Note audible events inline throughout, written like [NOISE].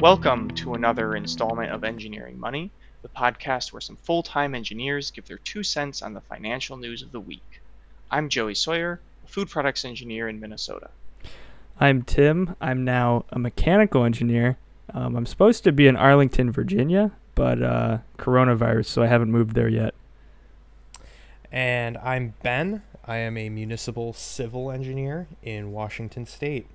Welcome to another installment of Engineering Money, the podcast where some full time engineers give their two cents on the financial news of the week. I'm Joey Sawyer, a food products engineer in Minnesota. I'm Tim. I'm now a mechanical engineer. Um, I'm supposed to be in Arlington, Virginia, but uh, coronavirus, so I haven't moved there yet. And I'm Ben. I am a municipal civil engineer in Washington State.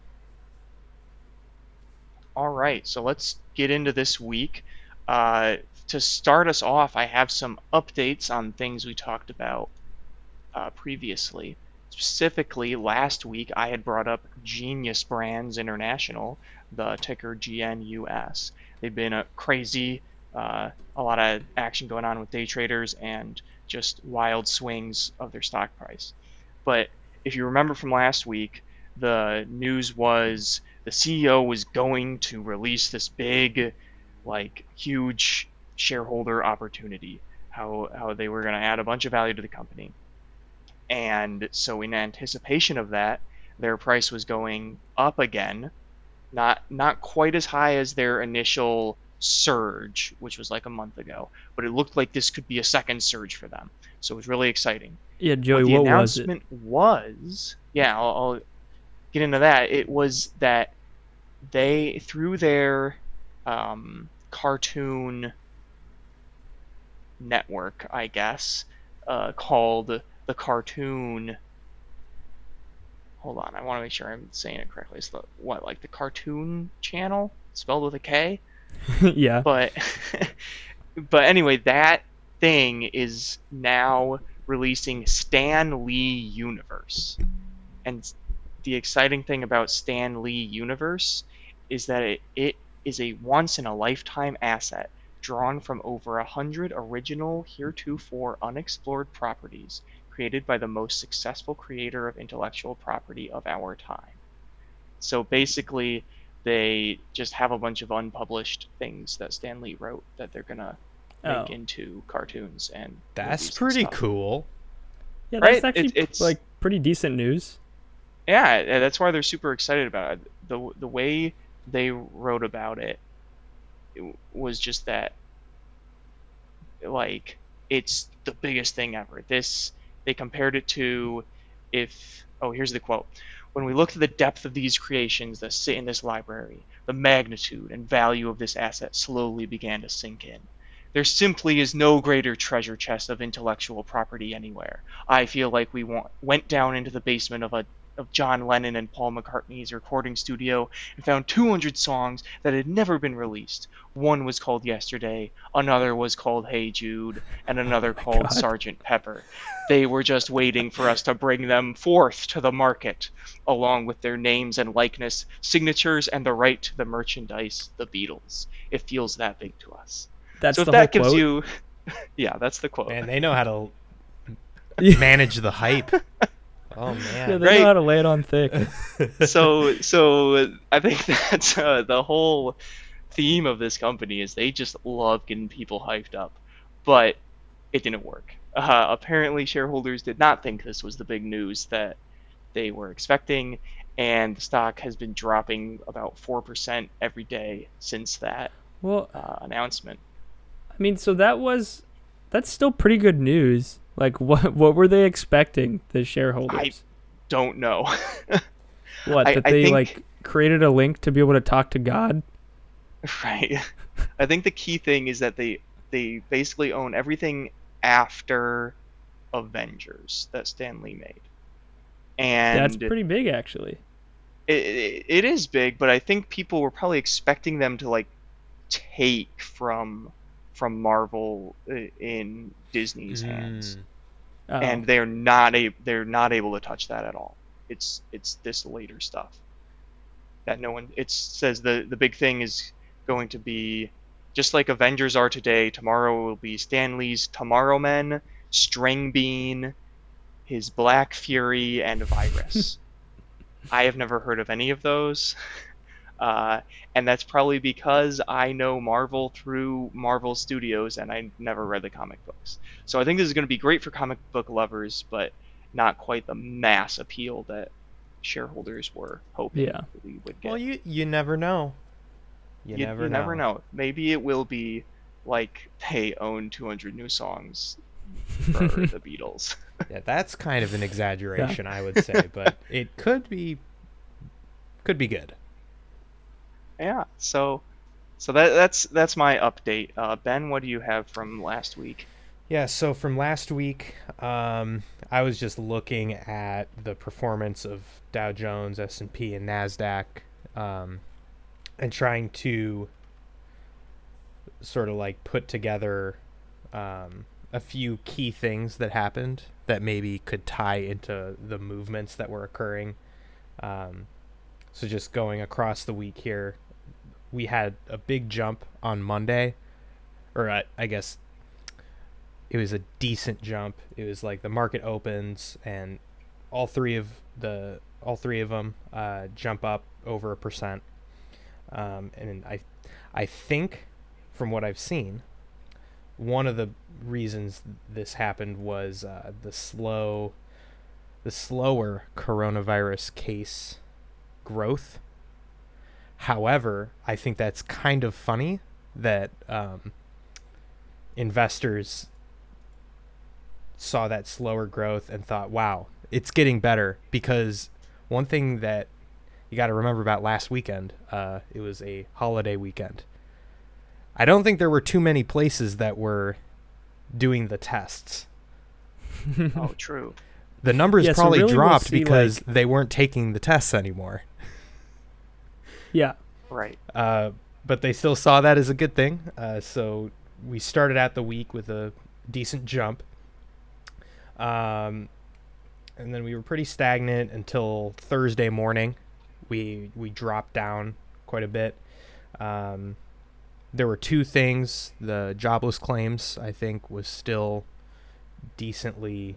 All right, so let's get into this week. Uh, to start us off, I have some updates on things we talked about uh, previously. Specifically, last week I had brought up Genius Brands International, the ticker GNUS. They've been a crazy, uh, a lot of action going on with day traders and just wild swings of their stock price. But if you remember from last week, the news was the CEO was going to release this big, like, huge shareholder opportunity. How, how they were going to add a bunch of value to the company. And so, in anticipation of that, their price was going up again, not not quite as high as their initial surge, which was like a month ago, but it looked like this could be a second surge for them. So it was really exciting. Yeah, Joey, what the what was it? was, yeah, I'll, I'll get into that. It was that they through their um, cartoon network, I guess, uh, called the Kartoon. Hold on, I want to make sure I'm saying it correctly. It's the what, like the Kartoon Channel, spelled with a K. [LAUGHS] yeah. But [LAUGHS] but anyway, that thing is now releasing Stan Lee Universe. And the exciting thing about Stan Lee Universe is that it, it is a once in a lifetime asset drawn from over a hundred original heretofore unexplored properties created by the most successful creator of intellectual property of our time. So basically, they just have a bunch of unpublished things that Stan Lee wrote that they're gonna make Oh. into cartoons and That's movies and pretty cool. Yeah, that's right? actually It- it's- like pretty decent news. Yeah, that's why they're super excited about it. the The way they wrote about it, it was just that, like, it's the biggest thing ever. This they compared it to if oh here's the quote when we look to the depth of these creations that sit in this library the magnitude and value of this asset slowly began to sink in there simply is no greater treasure chest of intellectual property anywhere i feel like we want, went down into the basement of a of John Lennon and Paul McCartney's recording studio and found 200 songs that had never been released. One was called Yesterday, another was called Hey Jude, and another [LAUGHS] oh called God. Sergeant Pepper. They were just waiting for us to bring them forth to the market, along with their names and likeness, signatures, and the right to the merchandise, the Beatles. It feels that big to us. That's so if the that whole gives quote. you, [LAUGHS] yeah, that's the quote. And they know how to [LAUGHS] manage the hype. Oh [LAUGHS] man. Yeah, they Right. know how to lay it on thick. [LAUGHS] so [LAUGHS] so I think that's uh, the whole theme of this company is they just love getting people hyped up, but it didn't work. Uh, apparently, shareholders did not think this was the big news that they were expecting, and the stock has been dropping about four percent every day since that well, uh, announcement. I mean, so that was that's still pretty good news. Like, what what were they expecting the shareholders? I don't know. [LAUGHS] what I- that they think- like created a link to be able to talk to God? Right. [LAUGHS] I think the key thing is that they they basically own everything after Avengers that Stan Lee made. And That's pretty big, actually. it, it, it is big, but I think people were probably expecting them to like take from from Marvel in Disney's hands, Mm. Oh. and they're not a they're not able to touch that at all. It's it's this later stuff that no one. It says the the big thing is going to be just like Avengers are today. Tomorrow will be Stan Lee's Tomorrow Men, String Bean, his Black Fury, and Virus. [LAUGHS] I have never heard of any of those. Uh, and that's probably because I know Marvel through Marvel Studios and I never read the comic books. So I think this is going to be great for comic book lovers, but not quite the mass appeal that shareholders were hoping Yeah. we would get. Well, you you never know. You, you, never you know. never know. Maybe it will be like they own 200 new songs for [LAUGHS] the Beatles. [LAUGHS] Yeah, that's kind of an exaggeration, I would say, but [LAUGHS] it could be could be good. Yeah. So, so that that's that's my update. Uh, ben, what do you have from last week? Yeah, so from last week, um, I was just looking at the performance of Dow Jones, S and P, and Nasdaq, um, and trying to sort of like put together um, a few key things that happened that maybe could tie into the movements that were occurring. Um, so just going across the week here, we had a big jump on Monday, or I, I guess it was a decent jump. It was like the market opens and all three of the all three of them uh, jump up over a percent. Um, and I I think from what I've seen, one of the reasons this happened was uh, the slow the slower coronavirus case growth. However, I think that's kind of funny that um, investors saw that slower growth and thought, wow, it's getting better. Because one thing that you got to remember about last weekend, uh, it was a holiday weekend. I don't think there were too many places that were doing the tests. [LAUGHS] Oh, true. The numbers Yeah, so probably really we'll dropped see, because like- they weren't taking the tests anymore. Yeah. Right. Uh, but they still saw that as a good thing. Uh, so we started out the week with a decent jump. Um, and then we were pretty stagnant until Thursday morning. We we dropped down quite a bit. Um, there were two things. The jobless claims, I think, was still decently,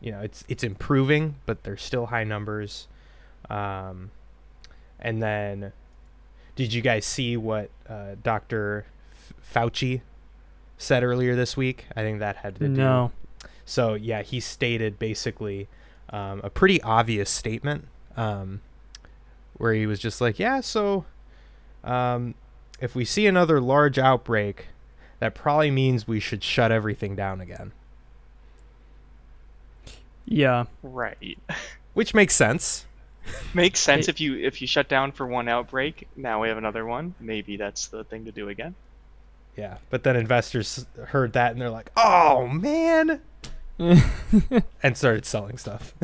you know, it's it's improving, but they're still high numbers. Um, and then did you guys see what uh, Dr. F- Fauci said earlier this week? I think that had to do. No. So yeah, he stated basically um, a pretty obvious statement, um, where he was just like, "Yeah, so um, if we see another large outbreak, that probably means we should shut everything down again." Yeah. Right. [LAUGHS] Which makes sense. [LAUGHS] Makes sense It- if you if you shut down for one outbreak. Now we have another one. Maybe that's the thing to do again. Yeah, but then investors heard that and they're like, "Oh man," [LAUGHS] and started selling stuff. [LAUGHS]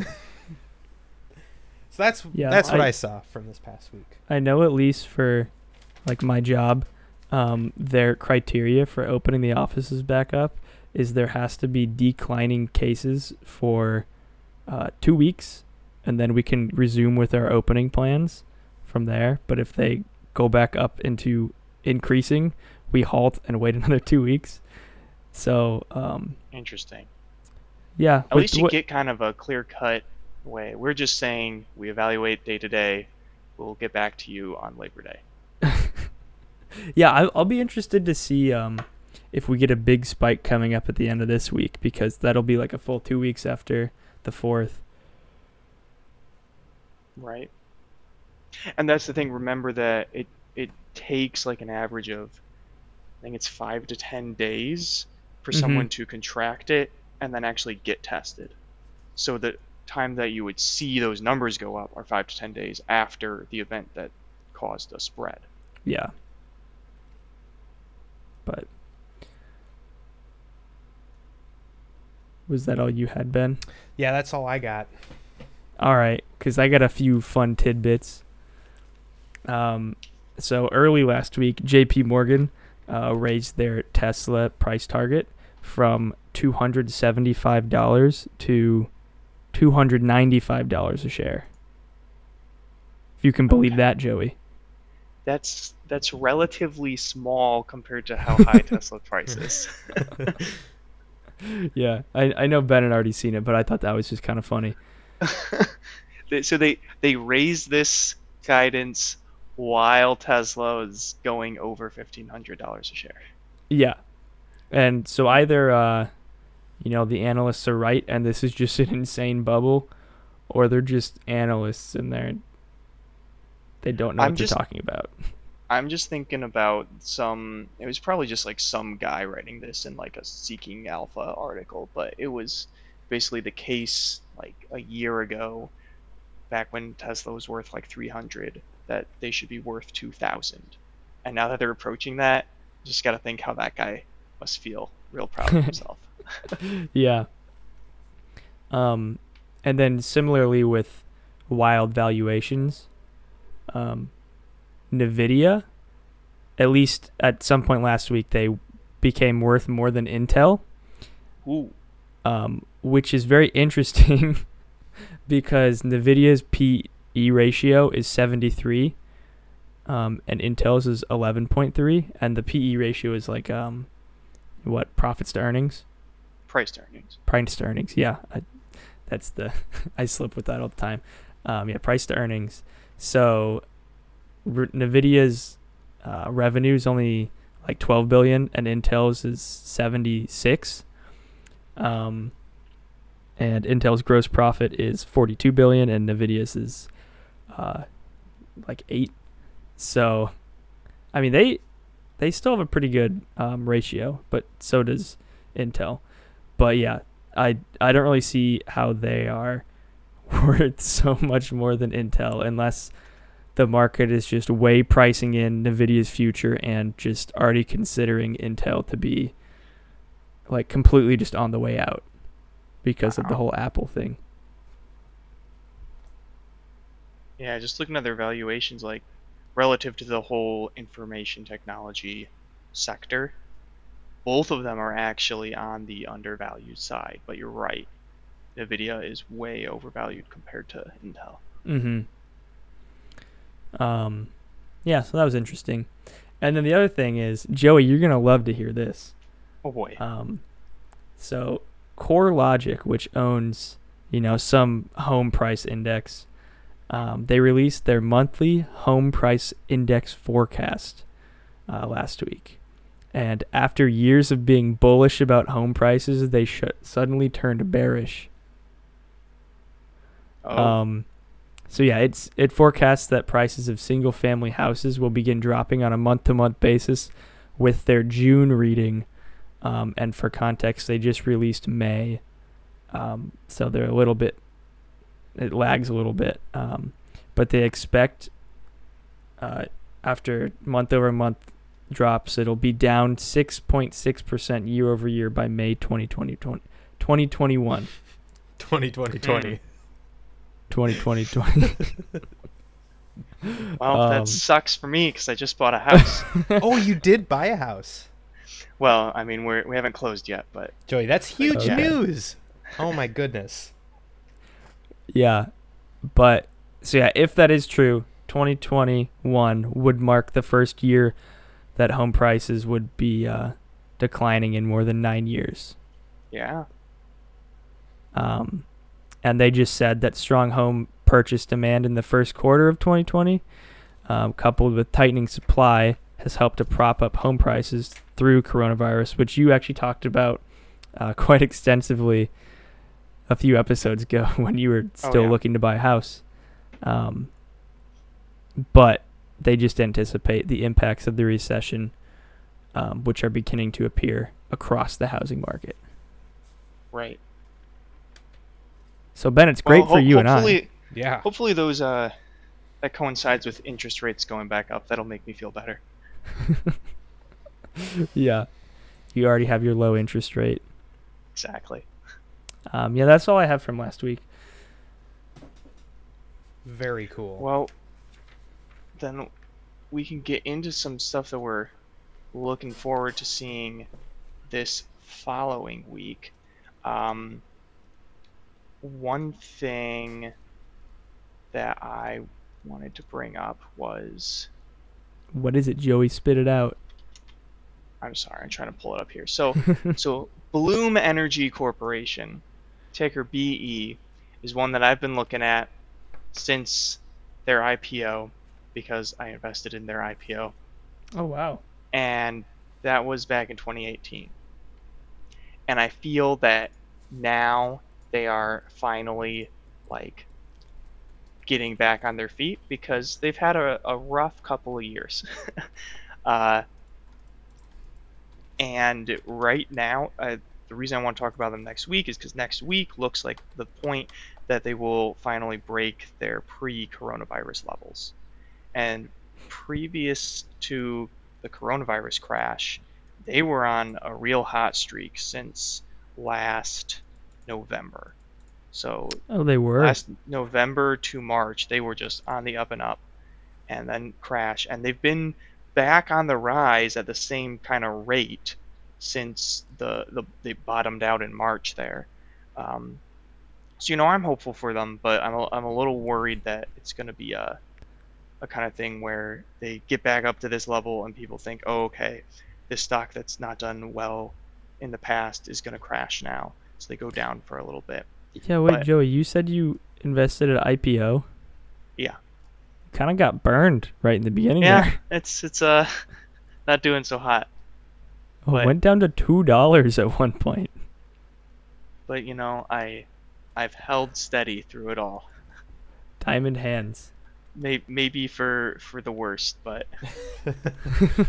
so that's Yeah, that's what I, I- saw from this past week. I know at least for like my job, um, their criteria for opening the offices back up is there has to be declining cases for uh, two weeks, and then we can resume with our opening plans from there. But if they go back up into increasing, we halt and wait [LAUGHS] another two weeks. So um, Interesting. yeah, At with least you what- get kind of a clear cut way. We're just saying we evaluate day to day. We'll get back to you on Labor Day. [LAUGHS] yeah, I, I'll be interested to see um, if we get a big spike coming up at the end of this week because that'll be like a full two weeks after the fourth. Right. And that's the thing. Remember that it it takes like an average of, I think it's five to ten days for Mhm. someone to contract it and then actually get tested. So the time that you would see those numbers go up are five to ten days after the event that caused a spread. Yeah. But was that all you had, Ben? Yeah, that's all I got. All right, because I got a few fun tidbits. Um, so early last week, J.P. Morgan uh, raised their Tesla price target from two hundred seventy-five dollars to two hundred ninety-five dollars a share. If you can believe Okay. that, Joey. That's that's relatively small compared to how high Tesla [LAUGHS] prices. [LAUGHS] Yeah, I, I know Ben had already seen it, but I thought that was just kind of funny. [LAUGHS] They- so they they raised this guidance while Tesla is going over fifteen hundred dollars a share. Yeah. And so either uh you know the analysts are right and this is just [LAUGHS] an insane bubble or they're just analysts and they're they don't know I'm what just- they're talking about. [LAUGHS] I'm just thinking about some. It was probably just like some guy writing this in like a Seeking Alpha article, but it was basically the case like a year ago, back when Tesla was worth like 300, that they should be worth 2,000. And now that they're approaching that, just got to think how that guy must feel real proud of [LAUGHS] himself. [LAUGHS] yeah. Um, and then similarly with wild valuations, um, Nvidia, at least at some point last week, they became worth more than Intel. Ooh. Um, which is very interesting [LAUGHS] because Nvidia's PE ratio is 73, um, and Intel's is 11.3, and the PE ratio is like um, what profits to earnings? Price to earnings. Price to earnings. Yeah, I, that's the [LAUGHS] I slip with that all the time. Um, yeah, price to earnings. So R- Nvidia's uh, revenue is only like 12 billion, and Intel's is 76. Um, and Intel's gross profit is 42 billion, and Nvidia's is uh, like eight. So, I mean they they still have a pretty good um, ratio, but so does Intel. But yeah, I I don't really see how they are [LAUGHS] worth so much more than Intel unless the market is just way pricing in Nvidia's future and just already considering Intel to be like completely just on the way out because wow. of the whole Apple thing. Yeah, just looking at their valuations like relative to the whole information technology sector, both of them are actually on the undervalued side, but you're right. Nvidia is way overvalued compared to Intel. Mm-hmm. Um yeah, so that was interesting. And then the other thing is, Joey, you're going to love to hear this. Oh boy. Um so CoreLogic, which owns, you know, some home price index, um, they released their monthly home price index forecast uh, last week. And after years of being bullish about home prices, they sh- suddenly turned bearish. Oh. Um, so yeah, it's it forecasts that prices of single-family houses will begin dropping on a month-to-month basis, with their June reading. Um, and for context, they just released May, um, so they're a little bit. It lags a little bit, um, but they expect uh, after month over month drops, it'll be down 6.6% year over year by May 2020, 2021. 2020. 2020, 20. well, um, that sucks for me because I just bought a house. [LAUGHS] oh, you did buy a house. Well, I mean, we're we haven't closed yet, but Joey, that's huge okay. news. Oh my goodness. Yeah, but so yeah, if that is true, 2021 would mark the first year that home prices would be uh, declining in more than nine years. Yeah. Um, and they just said that strong home purchase demand in the first quarter of 2020, um, coupled with tightening supply, has helped to prop up home prices through coronavirus, which you actually talked about uh, [LAUGHS] quite extensively a few episodes ago [LAUGHS] when you were oh, still oh, yeah. looking to buy a house. Um, but they just anticipate the impacts of the recession, um, which are beginning to appear across the housing market. Right. So Ben, it's great well, ho- for you and I. Yeah. Hopefully those uh, that coincides with interest rates going back up. That'll make me feel better. [LAUGHS] [LAUGHS] yeah. You already have your low interest rate. Exactly. Um, yeah, that's all I have from last week. Very cool. Well, then we can get into some stuff that we're looking forward to seeing this following week. Um, one thing that I wanted to bring up was. What is it, Joey? Spit it out. I'm sorry, I'm trying to pull it up here. So, [LAUGHS] so Bloom Energy Corporation, ticker BE, is one that I've been looking at since their IPO because I invested in their IPO. Oh wow. And that was back in 2018. And I feel that now they are finally like getting back on their feet because they've had a, a rough couple of years. [LAUGHS] uh, and right now, uh, the reason I want to talk about them next week is because next week looks like the point that they will finally break their pre coronavirus levels. And previous to the coronavirus crash, they were on a real hot streak since last November. So Oh, they were. last November to March, they were just on the up and up, and then crash. And they've been back on the rise at the same kind of rate since the, the they bottomed out in March there. Um, so you know, I'm hopeful for them, but I'm a, I'm a little worried that it's going to be a a kind of thing where they get back up to this level and people think, oh, okay, this stock that's not done well in the past is going to crash now. So they go down for a little bit. yeah, wait, but- Joey, you said you invested at IPO. Yeah. Kind of got burned right in the beginning. Yeah, there. [LAUGHS] it's it's uh [LAUGHS] not doing so hot. Oh, but- went down to two dollars at one point. But you know, I I've held steady through it all. Diamond hands. May, maybe for for the worst, but [LAUGHS]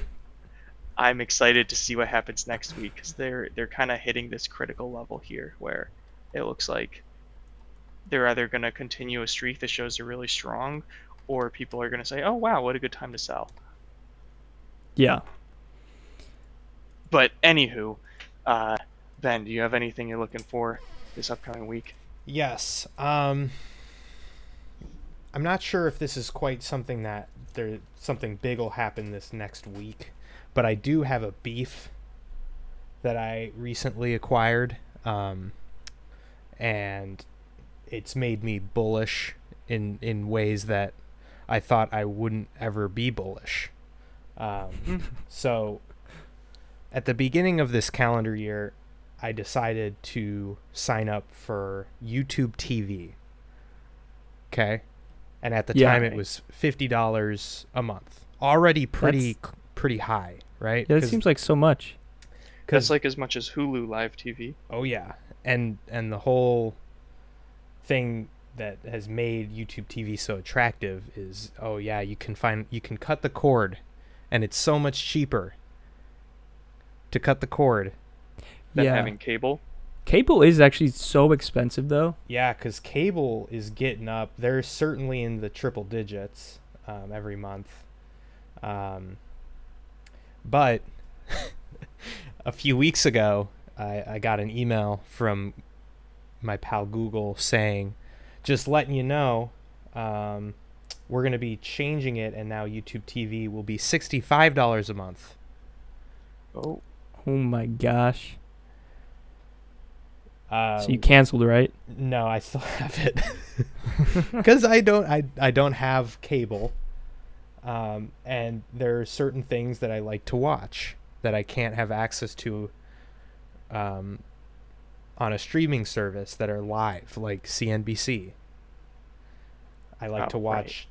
I'm excited to see what happens next week because they're they're kind of hitting this critical level here where it looks like they're either going to continue a streak that shows they're really strong, or people are going to say, "Oh wow, what a good time to sell." Yeah. But anywho, uh, Ben, do you have anything you're looking for this upcoming week? Yes. Um I'm not sure if this is quite something that there something big will happen this next week, but I do have a beef that I recently acquired um and it's made me bullish in in ways that I thought I wouldn't ever be bullish. Um so at the beginning of this calendar year, I decided to sign up for YouTube TV. Okay? And at the Yeah. time it was $50 a month. Already pretty That's- pretty high, right? Yeah, that 'Cause- seems like so much. That's like as much as Hulu Live TV. Oh yeah, and and the whole thing that has made YouTube TV so attractive is oh yeah, you can find you can cut the cord, and it's so much cheaper to cut the cord. Than yeah. having cable. Cable is actually so expensive though. Yeah, because cable is getting up. They're certainly in the triple digits um, every month. Um, but [LAUGHS] a few weeks ago, I, I got an email from my pal Google saying, just letting you know, um, we're going to be changing it, and now YouTube TV will be $65 a month. Oh, Oh my gosh. Uh, so you canceled, right? No, I still [LAUGHS] have it [LAUGHS] because I don't. I I don't have cable, um, and there are certain things that I like to watch that I can't have access to, um, on a streaming service that are live, like CNBC. I like Oh, to right. watch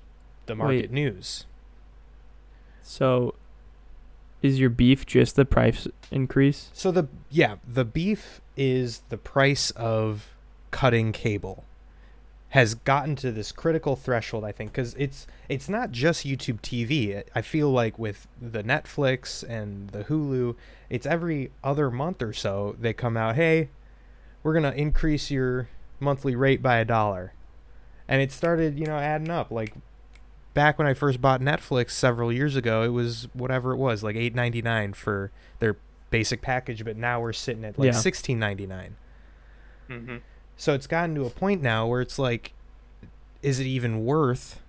the market Wait. news. So is your beef just the price increase? So the yeah, the beef is the price of cutting cable has gotten to this critical threshold I think cuz it's it's not just YouTube TV. I feel like with the Netflix and the Hulu, it's every other month or so they come out, "Hey, we're going to increase your monthly rate by a dollar." And it started, you know, adding up like back when I first bought Netflix several years ago, it was whatever it was, like eight ninety nine for their basic package, but now we're sitting at like Yeah. sixteen ninety nine. hmm So it's gotten to a point now where it's like, is it even worth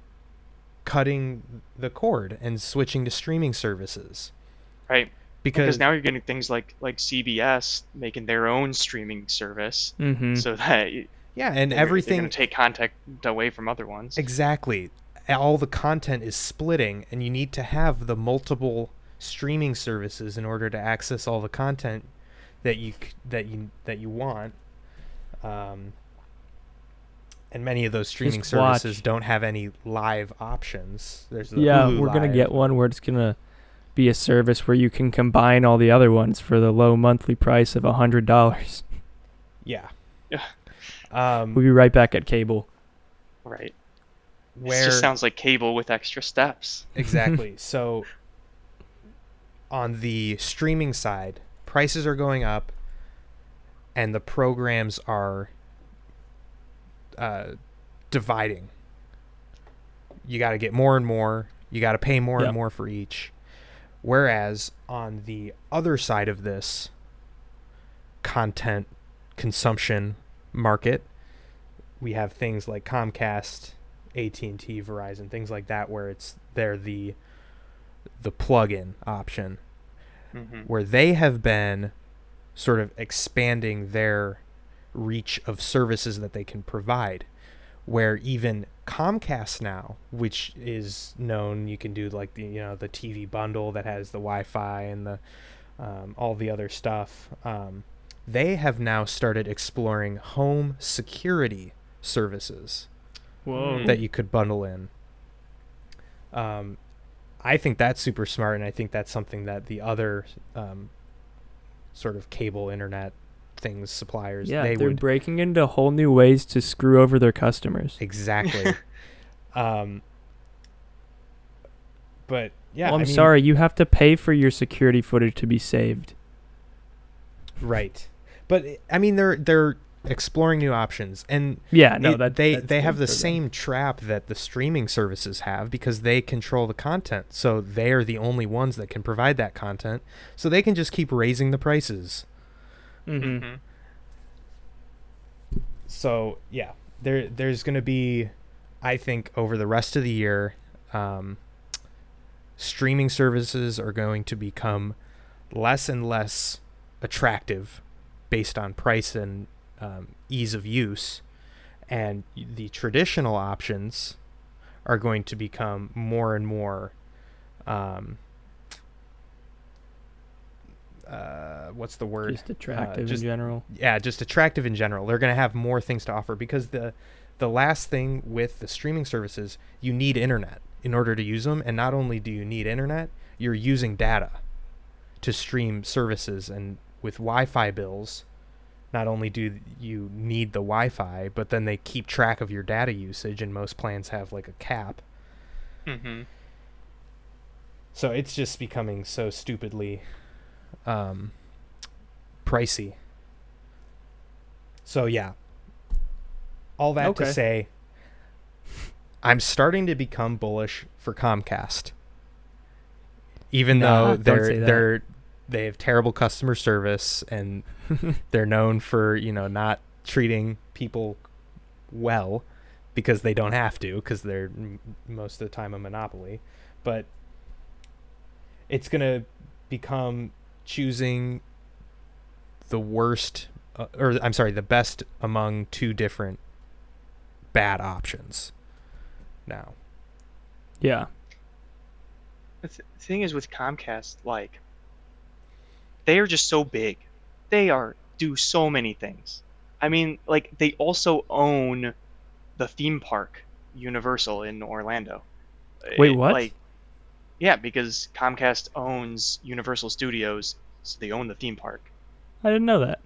cutting the cord and switching to streaming services? right. Because, Because now you're getting things like like CBS making their own streaming service, Mm-hmm. so that yeah, and they're, They're everything going to take contact away from other ones. exactly, all the content is splitting, and you need to have the multiple streaming services in order to access all the content that you that you that you want. Um, and many of those streaming Just watch. services don't have any live options. There's the Yeah, Hulu we're gonna get one where it's gonna be a service where you can combine all the other ones for the low monthly price of a hundred dollars. Yeah. Yeah. Um, We'll be right back at cable. Right. where It just sounds like cable with extra steps. [LAUGHS] exactly. [LAUGHS] so on the streaming side, prices are going up and the programs are uh, dividing. You got to get more and more, you got to pay more Yep. and more for each. Whereas on the other side of this content consumption market, we have things like Comcast, AT&T, Verizon, things like that where it's they're the the plug-in option. Hmm where they have been sort of expanding their reach of services that they can provide where even Comcast now which is known you can do like the you know the TV bundle that has the Wi-Fi and the um, all the other stuff um, they have now started exploring home security services Whoa. That you could bundle in. Um, I think that's super smart, and I think that's something that the other um, sort of cable internet things suppliers Yeah, they they're would breaking into whole new ways to screw over their customers. exactly. [LAUGHS] um, but yeah, well, I'm I mean, sorry, you have to pay for your security footage to be saved. right? But I mean, they're they're exploring new options, and Yeah, no, it- that they they have the for them. same trap that the streaming services have because they control the content. So they are the only ones that can provide that content. So they can just keep raising the prices. Mhm. Mhm. So yeah, there there's going to be, I think, over the rest of the year, um, streaming services are going to become less and less attractive based on price and um, ease of use, and the traditional options are going to become more and more. Um, uh, what's the word? Just attractive just- in general. yeah, just attractive in general. They're going to have more things to offer because the the last thing with the streaming services, you need internet in order to use them, and not only do you need internet, you're using data to stream services and with Wi-Fi bills, not only do you need the Wi-Fi, but then they keep track of your data usage and most plans have like a cap. Mhm. So it's just becoming so stupidly um, pricey. So yeah. All that to say, I'm starting to become bullish for Comcast. Even Nah, though they're they're they have terrible customer service and [LAUGHS] they're known for you know not treating people well because they don't have to because they're m- most of the time a monopoly but it's going to become choosing the worst uh, or I'm sorry the best among two different bad options now Yeah. The th- thing is with Comcast, like, they are just so big. They are do so many things. I mean, like they also own the theme park Universal in Orlando. Wait, what? Like, yeah, because Comcast owns Universal Studios, so they own the theme park. I didn't know that.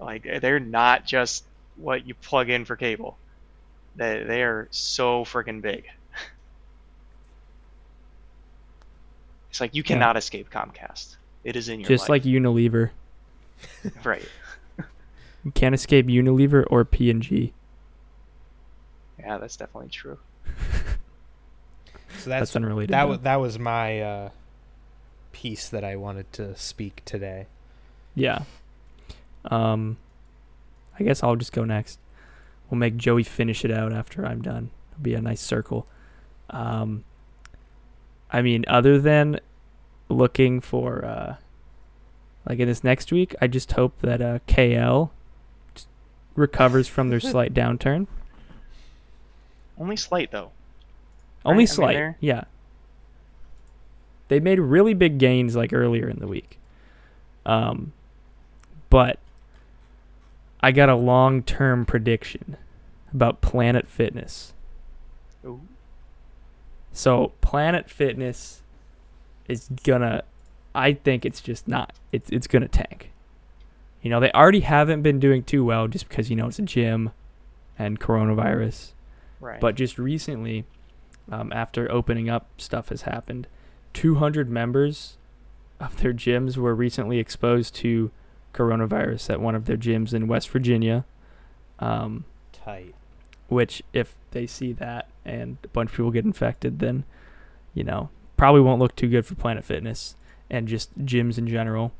Like they're not just what you plug in for cable. They they are so freaking big. [LAUGHS] It's like you Yeah. cannot escape Comcast. It is in your Just life. like Unilever. [LAUGHS] [LAUGHS] right. You can't escape Unilever or P&G. Yeah, that's definitely true. So That's, that's, unrelated. that though. was that was my uh piece that I wanted to speak today Yeah. Um, I guess I'll just go next. We'll make Joey finish it out after I'm done. It'll be a nice circle. Um, I mean, other than looking for, uh, like in this next week, I just hope that uh, KL recovers from their [LAUGHS] slight downturn. Only slight though. Only Right, I mean, slight, yeah. They made really big gains like earlier in the week. Um, but I got a long-term prediction about Planet Fitness. Ooh. So Planet Fitness is gonna I think it's just not it's it's gonna tank. You know, they already haven't been doing too well just because, you know, it's a gym and coronavirus. Right. But just recently, um, after opening up, stuff has happened. 200 members of their gyms were recently exposed to coronavirus at one of their gyms in West Virginia. Um, Tight. which, if they see that and a bunch of people get infected, then, you know, probably won't look too good for Planet Fitness and just gyms in general.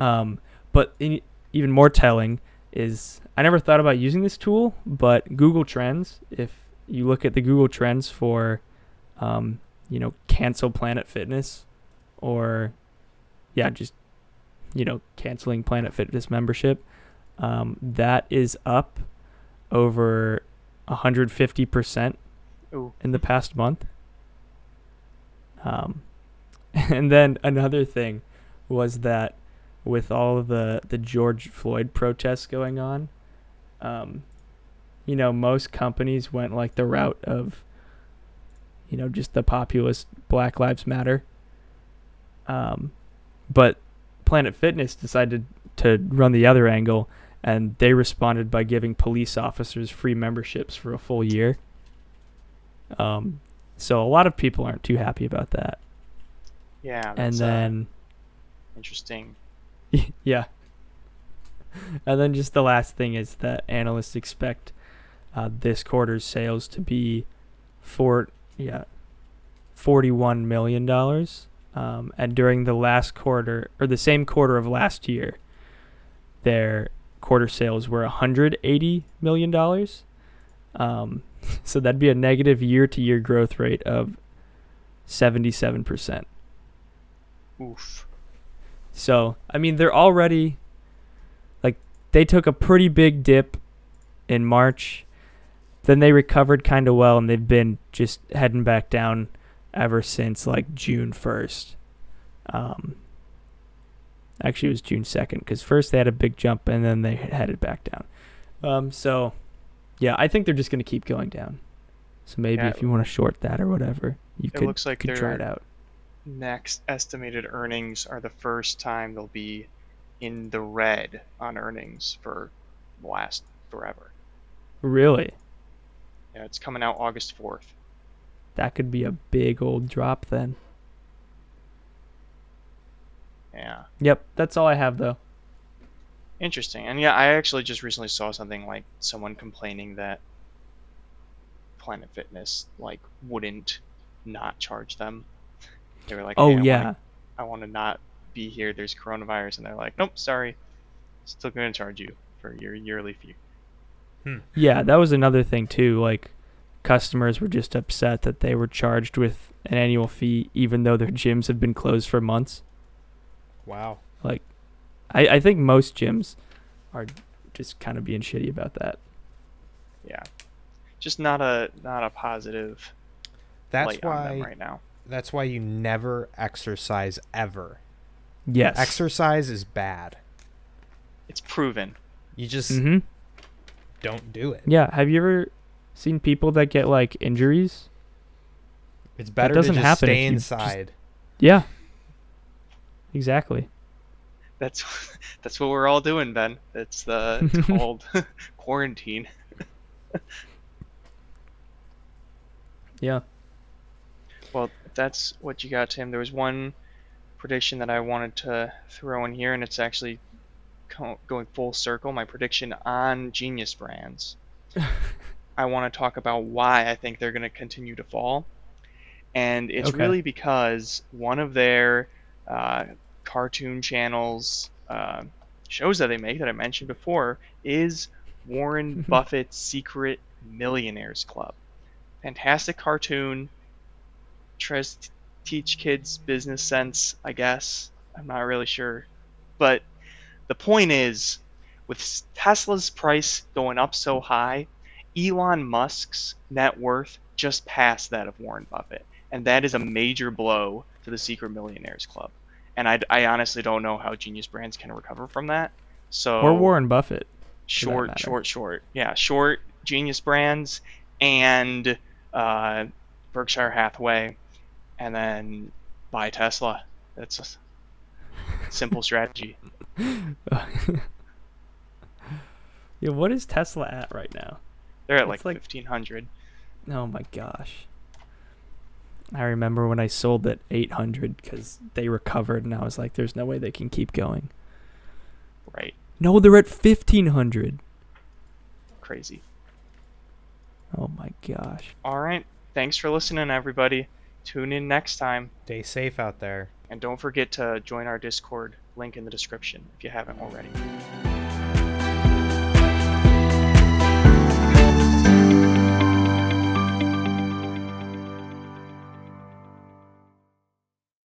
Um, but in, even more telling is I never thought about using this tool, but Google Trends, if you look at the Google Trends for, um, you know, cancel Planet Fitness or, yeah, just, you know, canceling Planet Fitness membership, um, that is up over 150% Ooh. in the past month. Um, [LAUGHS] and then another thing was that with all of the, the George Floyd protests going on, um, you know, most companies went like the route of, you know, just the populist Black Lives Matter. Um, but Planet Fitness decided to run the other angle, and they responded by giving police officers free memberships for a full year. Um, so a lot of people aren't too happy about that. Yeah. and uh, then, interesting. [LAUGHS] yeah. And then just the last thing is that analysts expect uh, this quarter's sales to be for yeah, forty-one million dollars. Um, and during the last quarter or the same quarter of last year, their quarter sales were hundred eighty million dollars. Um, [LAUGHS] so that'd be a negative year-to-year growth rate of seventy-seven percent. Oof. So, I mean, they're already like they took a pretty big dip in March. Then they recovered kind of well and they've been just heading back down ever since like June 1st. Um Actually, it was June 2nd because first they had a big jump and then they headed back down. Um so yeah, I think they're just going to keep going down. So maybe Yeah. if you want to short that or whatever, you It could, looks like could try it out. Next estimated earnings are the first time they'll be in the red on earnings for the last forever. Really? Yeah, it's coming out August 4th. That could be a big old drop then. Yeah. Yep, that's all I have though. Interesting. And yeah, I actually just recently saw something like someone complaining that Planet Fitness like wouldn't not charge them. They were like, Oh "Hey, yeah. I want to not be here. There's coronavirus," and they're like, "Nope, sorry, still going to charge you for your yearly fee." Yeah, that was another thing too. Like customers were just upset that they were charged with an annual fee even though their gyms have been closed for months. Wow. Like, I, I think most gyms are just kind of being shitty about that. Yeah, just not a not a positive That's light on them why. right now. That's why you never exercise ever. Yes. Exercise is bad. It's proven. You just hmm don't do it. Yeah. Have you ever seen people that get like injuries? It's better doesn't to just happen stay you just- inside. Yeah. Exactly. That's [LAUGHS] that's what we're all doing, Ben. It's the [LAUGHS] it's called [LAUGHS] quarantine. Yeah. Well, that's what you got, Tim. There was one prediction that I wanted to throw in here, and it's actually co- going full circle. My prediction on Genius Brands. [LAUGHS] I want to talk about why I think they're going to continue to fall. And it's Okay. really because one of their uh, cartoon channels, uh, shows that they make that I mentioned before, is Warren [LAUGHS] Buffett's Secret Millionaires Club. Fantastic cartoon. Tries to teach kids business sense, I guess. I'm not really sure. But the point is, with Tesla's price going up so high, Elon Musk's net worth just passed that of Warren Buffett. And that is a major blow to the Secret Millionaires Club. And I, I honestly don't know how Genius Brands can recover from that. So Or Warren Buffett. short, short, short. Yeah, short Genius Brands and uh, Berkshire Hathaway, and then buy Tesla. That's a simple strategy. [LAUGHS] yeah, what is Tesla at right now? They're at like like- fifteen hundred. Oh my gosh. I remember when I sold at 800 because they recovered, and I was like, "There's no way they can keep going." Right. No, they're at 1500. Crazy. Oh my gosh. All right. Thanks for listening, everybody. Tune in next time. Stay safe out there. And don't forget to join our Discord, link in the description if you haven't already.